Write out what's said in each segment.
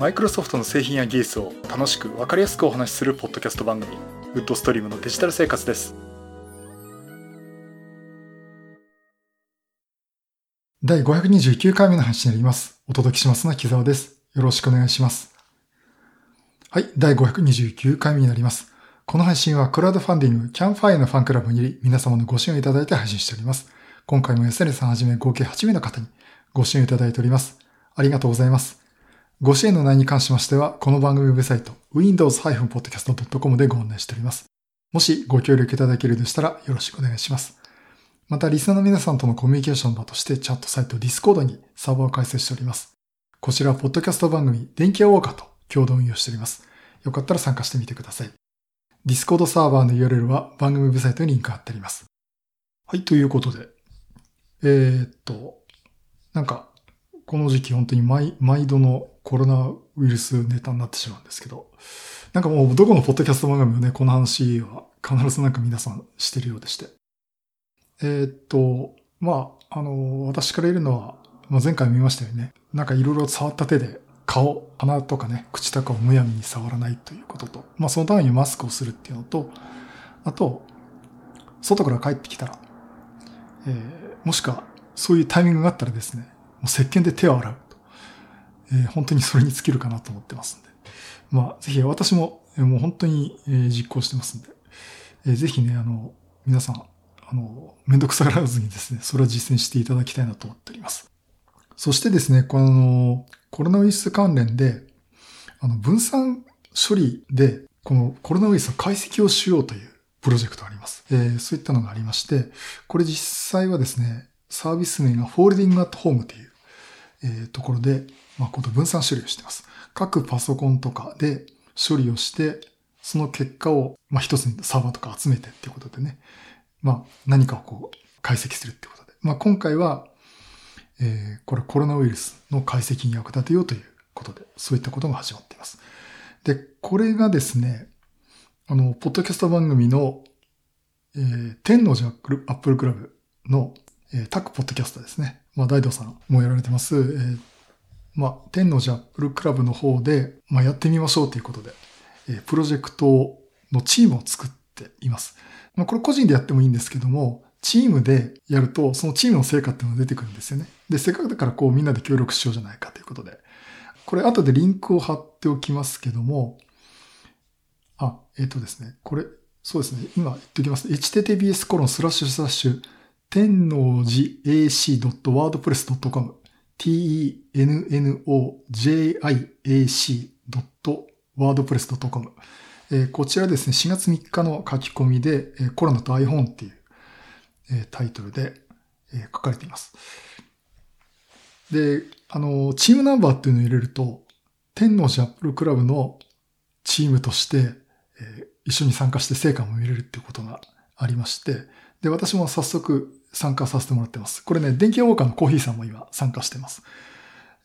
マイクロソフトの製品や技術を楽しく分かりやすくお話しするポッドキャスト番組ウッドストリームのデジタル生活です。第529回目の話になります。お届けしますのは木沢です。よろしくお願いします。はい第529回目になります。この配信はクラウドファンディングキャンプファイヤーのファンクラブにより皆様のご支援をいただいて配信しております。今回も SN さんはじめ合計8名の方にご支援いただいております。ありがとうございます。ご支援の内容に関しましては、この番組ウェブサイト、windows-podcast.com でご案内しております。もしご協力いただけるでしたらよろしくお願いします。また、リスナーの皆さんとのコミュニケーション場としてチャットサイト Discord にサーバーを開設しております。こちらはポッドキャスト番組、電気屋ウォーカーと共同運用しております。よかったら参加してみてください。Discord サーバーの URL は番組ウェブサイトにリンク貼ってあります。はい、ということで。えー、っと、なんか、この時期本当に毎毎度のコロナウイルスネタになってしまうんですけど、なんかもうどこのポッドキャスト番組もね、この話は必ずなんか皆さんしてるようでして。えー、っと、まあ、あの、私から言えるのは、まあ、前回見ましたよね。なんかいろいろ触った手で顔、鼻とかね、口とかをむやみに触らないということと、まあそのためにマスクをするっていうのと、あと、外から帰ってきたら、えー、もしくはそういうタイミングがあったらですね、もう石鹸で手を洗う。えー、本当にそれに尽きるかなと思ってますんで。まあ、ぜひ私も、えー、もう本当に、えー、実行してますんで、えー、ぜひね、あの、皆さん、あの、めんどくさがらずにですね、それは実践していただきたいなと思っております。そしてですね、この、コロナウイルス関連で、あの、分散処理で、このコロナウイルスの解析をしようというプロジェクトがあります。えー、そういったのがありまして、これ実際はですね、サービス名がフォールディングアットホームというえー、ところで、まあ、この分散処理をしています。各パソコンとかで処理をして、その結果を、まあ、一つにサーバーとか集めてっていうことでね、まあ、何かをこう、解析するっていうことで。まあ、今回は、えー、これコロナウイルスの解析に役立てようということで、そういったことが始まっています。で、これがですね、あの、ポッドキャスト番組の、えー、天王寺アップルクラブの、えー、タックポッドキャストですね。まあ、大道さんもやられてます、えー、まあ、天王寺アップルクラブの方で、まあ、やってみましょうということで、えー、プロジェクトのチームを作っています。まあ、これ個人でやってもいいんですけども、チームでやると、そのチームの成果っていうのが出てくるんですよね。で、せっかくだからこうみんなで協力しようじゃないかということで。これ後でリンクを貼っておきますけども、あ、えっ、ー、とですね、これ、そうですね、今言っておきます。https コロンスラッシュスラッシュ天王寺 ac.wordpress.com tennojiac.wordpress.com こちらですね、4月3日の書き込みで、コロナと iPhone っていうタイトルで書かれています。で、あの、チームナンバーっていうのを入れると、天王寺アップルクラブのチームとして、一緒に参加して成果も見れるっていうことがありまして、で、私も早速参加させてもらってます。これね、電気ウォーカーのコーヒーさんも今参加してます。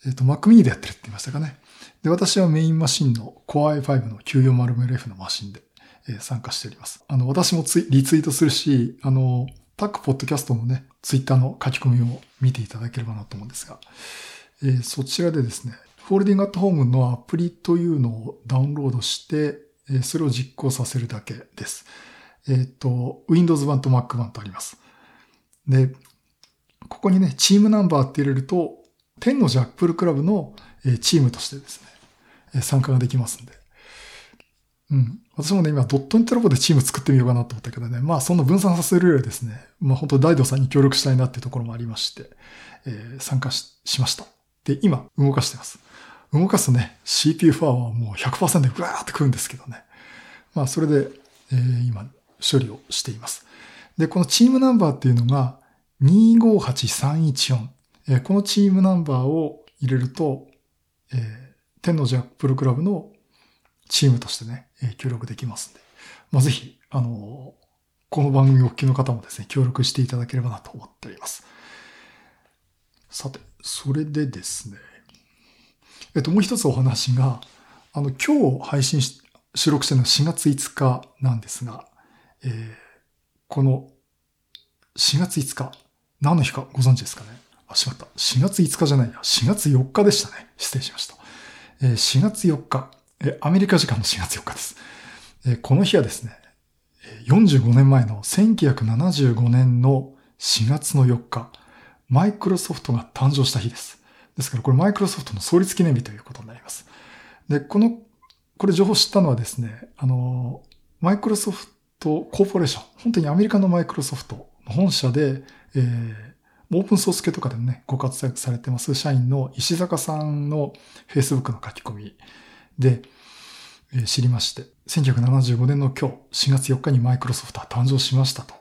えっ、ー、と、Mac mini でやってるって言いましたかね。で、私はメインマシンの Core i5 の 940MLF のマシンで、えー、参加しております。あの、私もツイリツイートするし、あの、タックポッドキャストのね、ツイッターの書き込みを見ていただければなと思うんですが、えー、そちらでですね、フォールディングアットホームのアプリというのをダウンロードして、えー、それを実行させるだけです。えっ、ー、と、Windows 版と Mac 版とあります。で、ここにね、チームナンバーって入れると、天のジャップルクラブのチームとしてですね、参加ができますんで。うん。私もね、今、ドットイントラボでチーム作ってみようかなと思ったけどね、まあ、そんな分散させるよりですね、まあ、本当大道さんに協力したいなっていうところもありまして、えー、参加しました。で、今、動かしてます。動かすとね、CPU ファーはもう100%でぐわーってくるんですけどね。まあ、それで、えー、今、処理をしています。で、このチームナンバーっていうのが258314。え、このチームナンバーを入れると、えー、天のジャップルクラブのチームとしてね、えー、協力できますんで。まあ、ぜひ、あのー、この番組お聞きの方もですね、協力していただければなと思っております。さて、それでですね、えっと、もう一つお話が、あの、今日配信し、収録してるのは4月5日なんですが、えー、この4月5日、何の日かご存知ですかね？あ、しまった。4月5日じゃないや。4月4日でしたね。失礼しました。4月4日、アメリカ時間の4月4日です。この日はですね、45年前の1975年の4月の4日、マイクロソフトが誕生した日です。ですからこれマイクロソフトの創立記念日ということになります。で、この、これ情報知ったのはですね、あの、マイクロソフトトコーポレーション、本当にアメリカのマイクロソフトの本社で、えー、オープンソース系とかでもね、ご活躍されてます社員の石坂さんの Facebook の書き込みで、えー、知りまして、1975年の今日、4月4日にマイクロソフトは誕生しましたと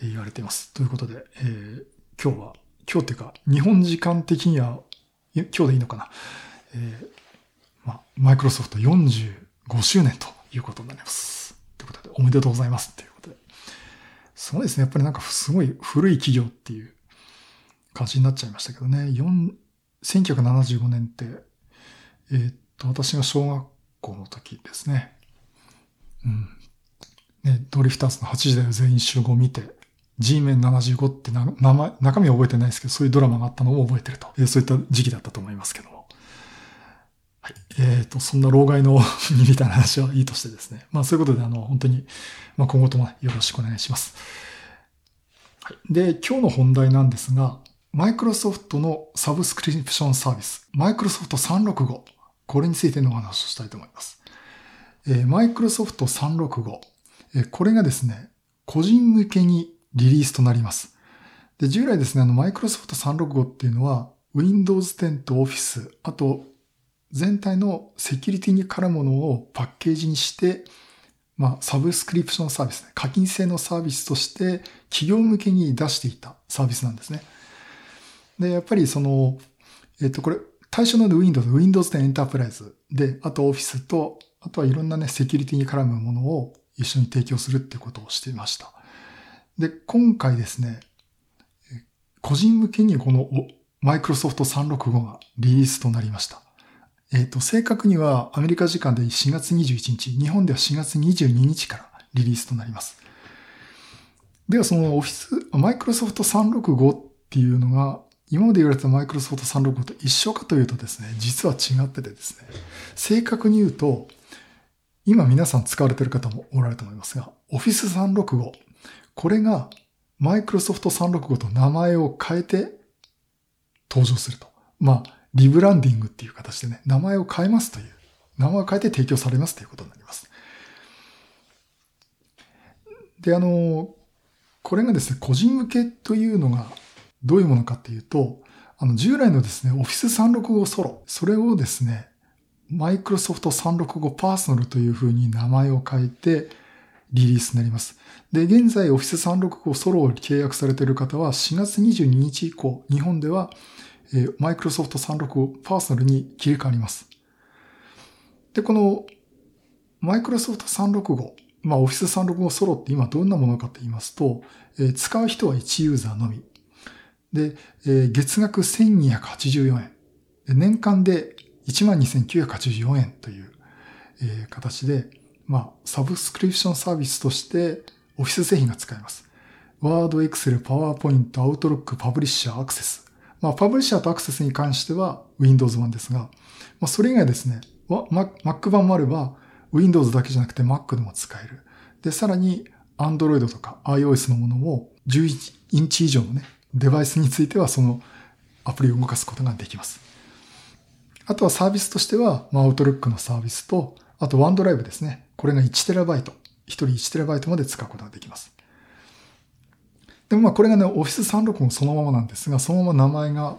言われています。ということで、えー、今日は、今日っていうか、日本時間的には、今日でいいのかな。えー、まあ、マイクロソフト45周年ということになります。ということで、おめでとうございますということで。そうですね。やっぱりなんかすごい古い企業っていう感じになっちゃいましたけどね。1975年って、えー、っと、私が小学校の時ですね。うん。ね、ドリフターズの8時台を全員集合見て、G メン75って名前、中身は覚えてないですけど、そういうドラマがあったのを覚えてると。えー、そういった時期だったと思いますけども。はい。えっ、ー、と、そんな老害の みたいな話はいいとしてですね。まあそういうことで、あの、本当に、まあ今後ともよろしくお願いします。はい。で、今日の本題なんですが、マイクロソフトのサブスクリプションサービス、マイクロソフト365。これについてのお話をしたいと思います。えー、マイクロソフト365。えー、これがですね、個人向けにリリースとなります。で、従来ですね、あの、マイクロソフト365っていうのは、Windows 10と Office、あと、全体のセキュリティに絡むものをパッケージにして、まあ、サブスクリプションサービス、ね、課金制のサービスとして企業向けに出していたサービスなんですね。で、やっぱりその、えっと、これ、対象の Windows、Windows 10 Enterprise で、あと Office と、あとはいろんなね、セキュリティに絡むものを一緒に提供するってことをしていました。で、今回ですね、個人向けにこのマイクロソフト365がリリースとなりました。えっ、ー、と、正確にはアメリカ時間で4月21日、日本では4月22日からリリースとなります。では、そのオフィス、マイクロソフト365っていうのが、今まで言われたマイクロソフト365と一緒かというとですね、実は違っててですね、正確に言うと、今皆さん使われている方もおられると思いますが、オフィス365これがマイクロソフト365と名前を変えて登場すると。まあ、リブランディングっていう形でね、名前を変えますという、名前を変えて提供されますということになります。で、あの、これがですね、個人向けというのがどういうものかっていうと、あの、従来のですね、Office 365ソロ、それをですね、マイクロソフト365パーソナルというふうに名前を変えてリリースになります。で、現在 Office 365ソロを契約されている方は4月22日以降、日本では、えー、Microsoft 365パーソナルに切り替わります。で、この Microsoft 365、まあ Office 365ソロって今どんなものかと言いますと、えー、使う人は1ユーザーのみ。で、えー、月額1284円。年間で12,984円という、えー、形で、まあ、サブスクリプションサービスとしてオフィス製品が使えます。ワード、エクセル、パワーポイント、アウトロック、パブリッシャー、アクセス。まあ、パブリッシャーとアクセスに関しては Windows 版ですが、まあ、それ以外ですね、Mac 版もあれば Windows だけじゃなくて Mac でも使える。で、さらに Android とか iOS のものも11インチ以上のね、デバイスについてはそのアプリを動かすことができます。あとはサービスとしては、まあ、Outlook のサービスと、あと OneDrive ですね。これが 1TB。1人 1TB まで使うことができます。でもまあこれがね、Office 365そのままなんですが、そのまま名前が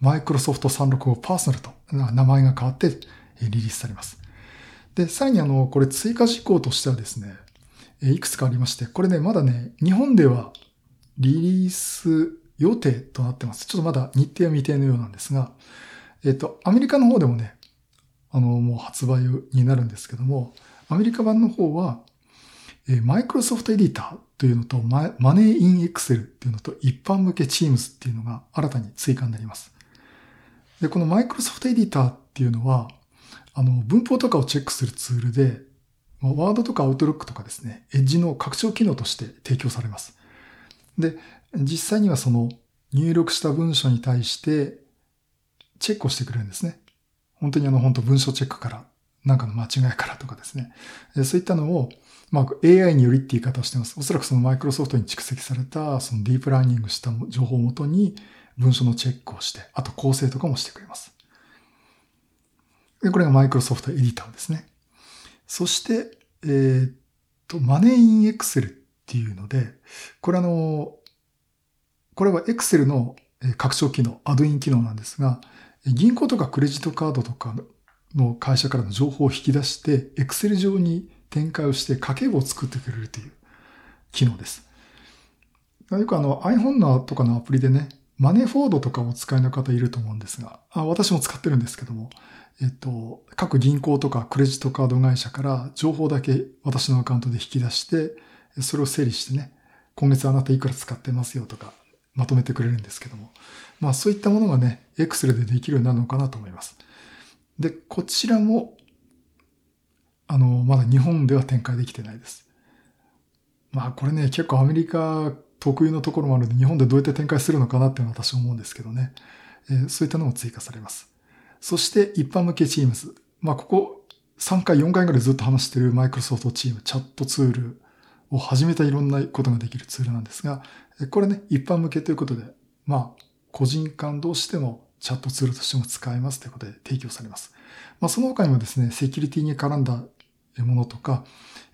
Microsoft 365 Personal と名前が変わってリリースされます。で、さらにあの、これ追加事項としてはですね、いくつかありまして、これね、まだね、日本ではリリース予定となってます。ちょっとまだ日程は未定のようなんですが、えっと、アメリカの方でもね、あの、もう発売になるんですけども、アメリカ版の方は、マイクロソフトエディターというのと、マネーインエクセルっていうのと、一般向けチームズっていうのが新たに追加になります。で、このマイクロソフトエディターっていうのは、あの、文法とかをチェックするツールで、ワードとかアウトロックとかですね、エッジの拡張機能として提供されます。で、実際にはその入力した文章に対してチェックをしてくれるんですね。本当にあの本当文書チェックから、なんかの間違いからとかですね。そういったのを、まあ AI によりって言い方をしてます。おそらくそのマイクロソフトに蓄積されたそのディープラーニングした情報をもとに文書のチェックをして、あと構成とかもしてくれます。で、これがマイクロソフトエディターですね。そして、えー、っと、マネーインエクセルっていうので、これあの、これはエクセルの拡張機能、アドイン機能なんですが、銀行とかクレジットカードとかの会社からの情報を引き出して、エクセル上に展開をして家計簿を作ってくれるという機能です。よくあの iPhone とかのアプリでね、マネーフォードとかお使いの方いると思うんですが、あ私も使ってるんですけども、えっと、各銀行とかクレジットカード会社から情報だけ私のアカウントで引き出して、それを整理してね、今月あなたいくら使ってますよとか、まとめてくれるんですけども。まあそういったものがね、Excel でできるようになるのかなと思います。で、こちらも、あの、まだ日本では展開できてないです。まあこれね、結構アメリカ得意のところもあるので、日本でどうやって展開するのかなっていうのは私は思うんですけどね。えー、そういったのも追加されます。そして一般向けチームズ。まあここ3回、4回ぐらいずっと話してるマイクロソフトチーム、チャットツールを始めたいろんなことができるツールなんですが、これね、一般向けということで、まあ、個人間同士でもチャットツールとしても使えますということで提供されます。まあ、その他にもですね、セキュリティに絡んだものとか、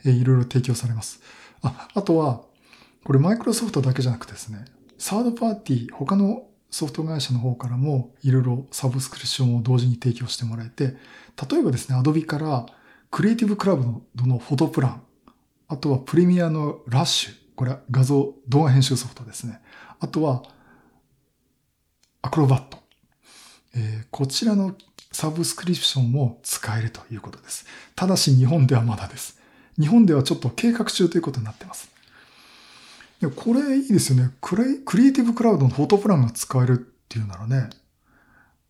えいろいろ提供されます。あ、あとは、これマイクロソフトだけじゃなくてですね、サードパーティー、他のソフト会社の方からもいろいろサブスクリプションを同時に提供してもらえて、例えばですね、Adobe からクリエイティブクラブのフォトプラン、あとはプレミアのラッシュ、これは画像、動画編集ソフトですね。あとはアクロバット。えー、こちらのサブスクリプションも使えるということです。ただし日本ではまだです。日本ではちょっと計画中ということになってます。でこれいいですよねクレ。クリエイティブクラウドのフォトプランが使えるっていうならね、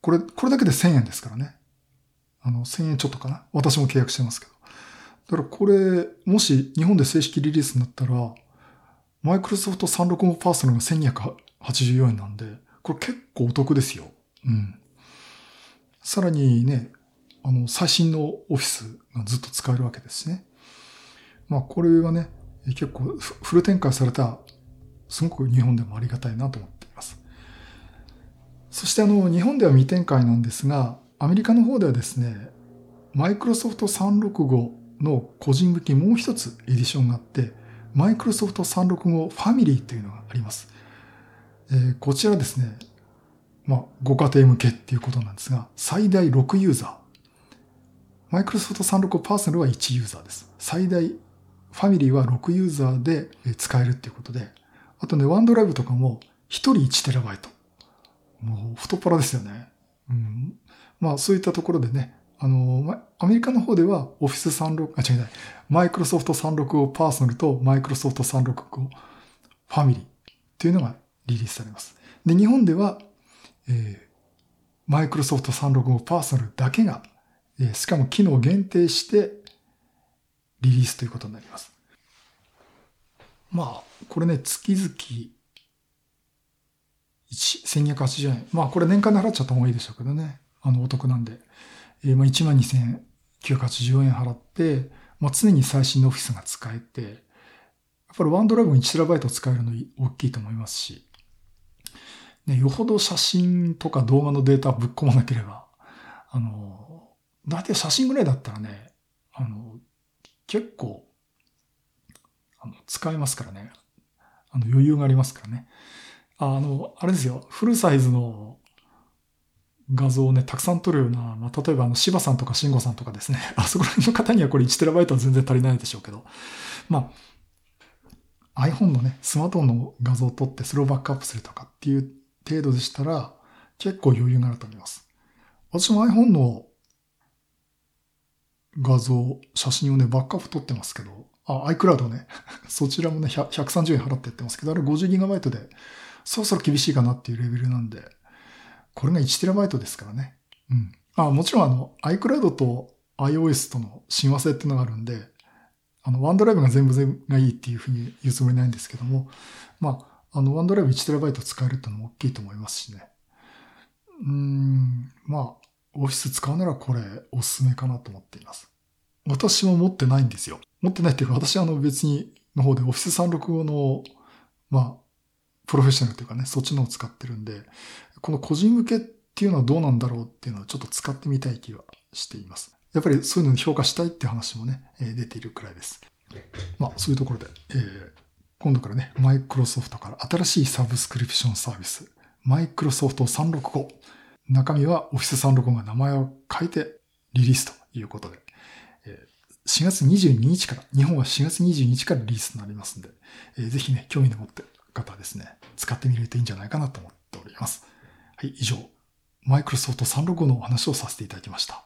これ、これだけで1000円ですからね。あの、1000円ちょっとかな？私も契約してますけど。だからこれ、もし日本で正式リリースになったら、マイクロソフト365パーソナルが1284円なんで、これ結構お得ですよ。うん。さらにね、あの、最新のオフィスがずっと使えるわけですね。まあ、これはね、結構フル展開された、すごく日本でもありがたいなと思っています。そしてあの、日本では未展開なんですが、アメリカの方ではですね、マイクロソフト365の個人向けもう一つエディションがあって、マイクロソフト365ファミリーというのがあります。えー、こちらですね、まあ、ご家庭向けっていうことなんですが、最大6ユーザー。マイクロソフト365パーソナルは1ユーザーです。最大、ファミリーは6ユーザーで使えるっていうことで、あとね、ワンドライブとかも1人 1TB。もう太っ腹ですよね。うん。まあ、そういったところでね、あの、アメリカの方では Office 36、あ、違うない。マイクロソフト365パーソナルとマイクロソフト365ファミリーっていうのがリリースされます。で、日本では、え、マイクロソフト365パーソナルだけが、えー、しかも機能限定してリリースということになります。まあ、これね、月々1280円。まあ、これ年間で払っちゃった方がいいでしょうけどね。あの、お得なんで。えー、まあ、12,980円払って、まあ、常に最新のオフィスが使えて、やっぱりワンドライブ 1TB 使えるの大きいと思いますし、ね、よほど写真とか動画のデータぶっ込まなければ、あの、だいたい写真ぐらいだったらね、あの、結構、あの、使えますからね。あの、余裕がありますからね。あの、あれですよ、フルサイズの画像をね、たくさん撮るような、まあ、例えばあの、柴さんとか慎吾さんとかですね、あそこら辺の方にはこれ 1TB は全然足りないでしょうけど、まあ、iPhone のね、スマートフォンの画像を撮ってそれをバックアップするとかっていう程度でしたら、結構余裕があると思います。私も iPhone の画像、写真をね、バックアップ撮ってますけど、あ、iCloud ね、そちらもね、130円払ってやってますけど、あれ 50GB で、そろそろ厳しいかなっていうレベルなんで、これが 1TB ですからね。うん。あもちろんあの iCloud と iOS との親和性っていうのがあるんで、あの、ワンドライブが全部全部がいいっていうふうに言うつもりないんですけども、まあ、あの、ワンドライブ 1TB 使えるってのも大きいと思いますしね。うん、まあ、オフィス使うならこれおすすめかなと思っています。私も持ってないんですよ。持ってないっていうか、私はあの別にの方でオフィス365の、まあ、プロフェッショナルというかね、そっちのを使ってるんで、この個人向けっていうのはどうなんだろうっていうのはちょっと使ってみたい気はしています。やっぱりそういうのに評価したいって話もね、出ているくらいです。まあ、そういうところで、えー、今度からね、マイクロソフトから新しいサブスクリプションサービス、マイクロソフト365。中身は Office 365が名前を変えてリリースということで、4月22日から、日本は4月22日からリリースになりますんで、ぜひね、興味の持ってる方はですね、使ってみるといいんじゃないかなと思っております。はい、以上、マイクロソフト365のお話をさせていただきました。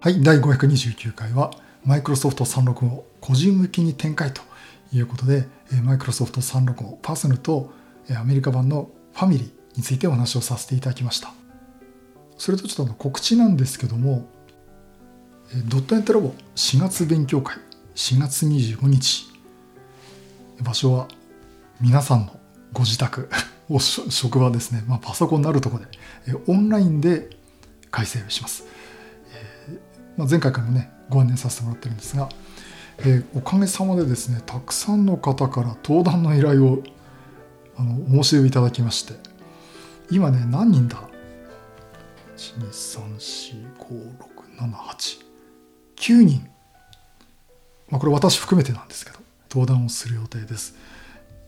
はい、第529回は、マイクロソフト365個人向けに展開ということで、マイクロソフト365パーソナルとアメリカ版のファミリーについてお話をさせていただきました。それとちょっとあの告知なんですけども、ドットネットラボ4月勉強会4月25日。場所は皆さんのご自宅 を職場ですね、まあ、パソコンのあるところでオンラインで開催をします、えーまあ、前回からもねご案内させてもらってるんですが、えー、おかげさまでですねたくさんの方から登壇の依頼をあのお申し出いただきまして今ね何人だ？123456789人、まあ、これ私含めてなんですけど登壇をする予定です。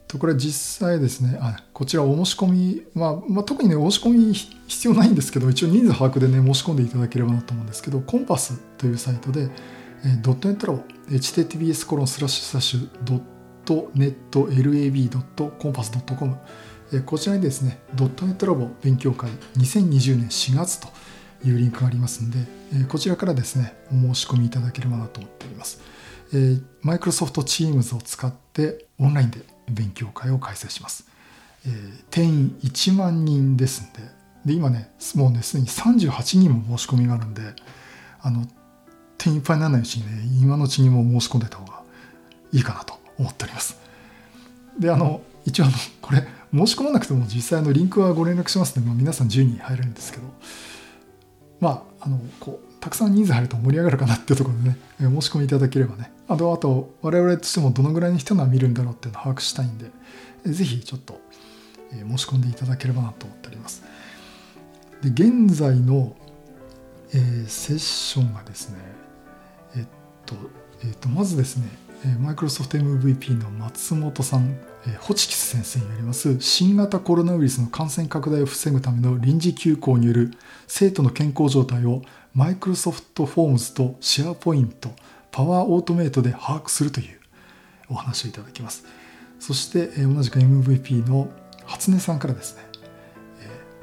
とこれ実際ですねあこちらお申し込み、まあ、まあ、特にねお申し込み必要ないんですけど一応人数把握でね申し込んでいただければなと思うんですけどコンパスというサイトで、えー、ドットネットラボ https コロンスラッシュスラッシュドットネット lab.compass.com こちらにですね、ドットネットラボ勉強会2020年4月というリンクがありますので、こちらからですね、お申し込みいただければなと思っております。マイクロソフト Teams を使ってオンラインで勉強会を開催します。定員1万人ですんで、で今ね、もうね、すでに38人も申し込みがあるんで、あの、定員いっぱいにならないうちにね、今のうちにも申し込んでた方がいいかなと思っております。で、あの、一応あの、これ、申し込まなくても実際のリンクはご連絡しますので、まあ、皆さん10人入れるんですけどまああのこうたくさん人数入ると盛り上がるかなっていうところでね申し込みいただければねあとあと我々としてもどのぐらいの人が見るんだろうっていうのを把握したいんでぜひちょっと申し込んでいただければなと思っております。で現在の、えー、セッションがですねえっと、えっと、まずですねマイクロソフト MVP の松本さんえホチキス先生によります新型コロナウイルスの感染拡大を防ぐための臨時休校による生徒の健康状態をマイクロソフトフォームズとシェアポイントパワーオートメイトで把握するというお話をいただきますそして同じく MVP の初音さんからですね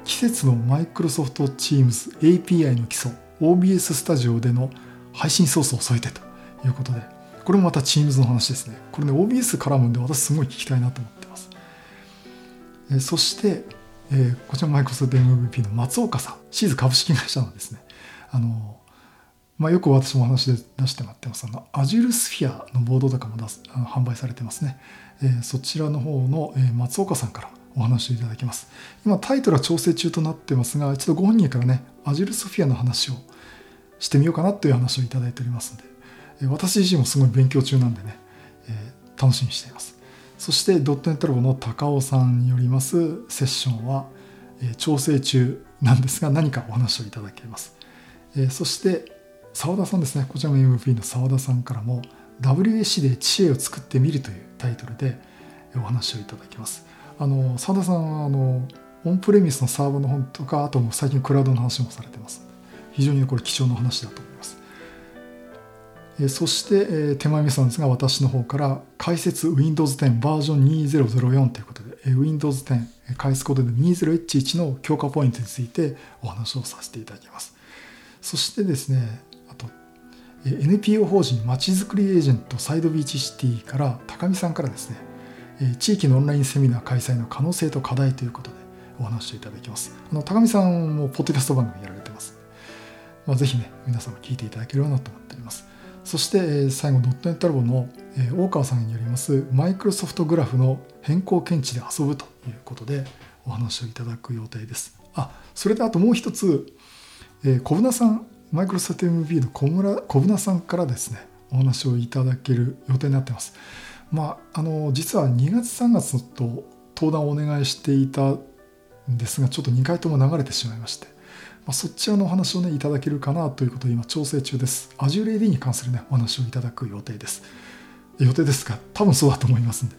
季節のマイクロソフト Teams API の基礎 OBS スタジオでの配信ソースを添えてということでこれもまた Teams の話ですね。これね、OBS 絡むんで私すごい聞きたいなと思ってます。えそして、えー、こちらマイクロソフト MVP の松岡さん、シーズ株式会社のですね、あの、まあ、よく私も話で出してもらってます、あの、Azure Sphere のボードとかも出すあの販売されてますね。えー、そちらの方の、えー、松岡さんからお話をいただきます。今タイトルは調整中となってますが、一度ご本人からね、Azure Sphere の話をしてみようかなという話をいただいておりますので、私自身もすごい勉強中なんでね、えー、楽しみにしています。そしてドットネットラボの高尾さんによりますセッションは、えー、調整中なんですが何かお話をいただけます。えー、そして澤田さんですね、こちらも MVP の澤田さんからも WAC で知恵を作ってみるというタイトルでお話をいただきます。あの澤田さんはあのオンプレミスのサーバーの本とかあとも最近クラウドの話もされてます。非常にこれ貴重な話だと思いますえ。そして手前味噌なんですが私の方から解説 Windows 10バージョン2004ということでえ Windows 10開発コードで 20H1 の強化ポイントについてお話をさせていただきますそしてですね NPO 法人まちづくりエージェントサイドビーチシティから高見さんからですね地域のオンラインセミナー開催の可能性と課題ということでお話をいただきます。あの高見さんもポッドキャスト番組やられてます、まあ、ぜひね皆様聞いていただければなと思っております。そして最後ドットネットラボの大川さんによりますマイクロソフトグラフの変更検知で遊ぶということでお話をいただく予定です。あ、それであともう一つ、小舟さん、マイクロソフト MB の小村小舟さんからですね、お話をいただける予定になってます。まあ、あの、実は2月3月と登壇をお願いしていたんですが、ちょっと2回とも流れてしまいまして、まあ、そちらのお話をね、いただけるかなということで今調整中です。Azure AD に関するね、お話をいただく予定です。予定ですか？多分そうだと思いますんで。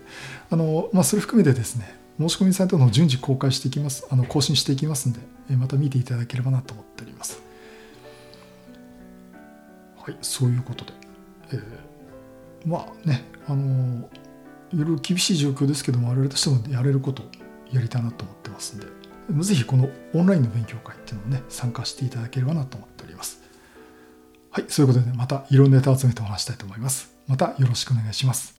あの、まあ、それ含めてですね、申し込みサイトの順次公開していきます、あの更新していきますんで、また見ていただければなと思っております。はい、そういうことで。えー、まあね、あの、いろいろ厳しい状況ですけども、我々としてもやれることやりたいなと思ってますんで、是非このオンラインの勉強会っていうのをね、参加していただければなと思っております。はい、そういうことで、ね、またいろんなネタを集めてお話したいと思います。またよろしくお願いします。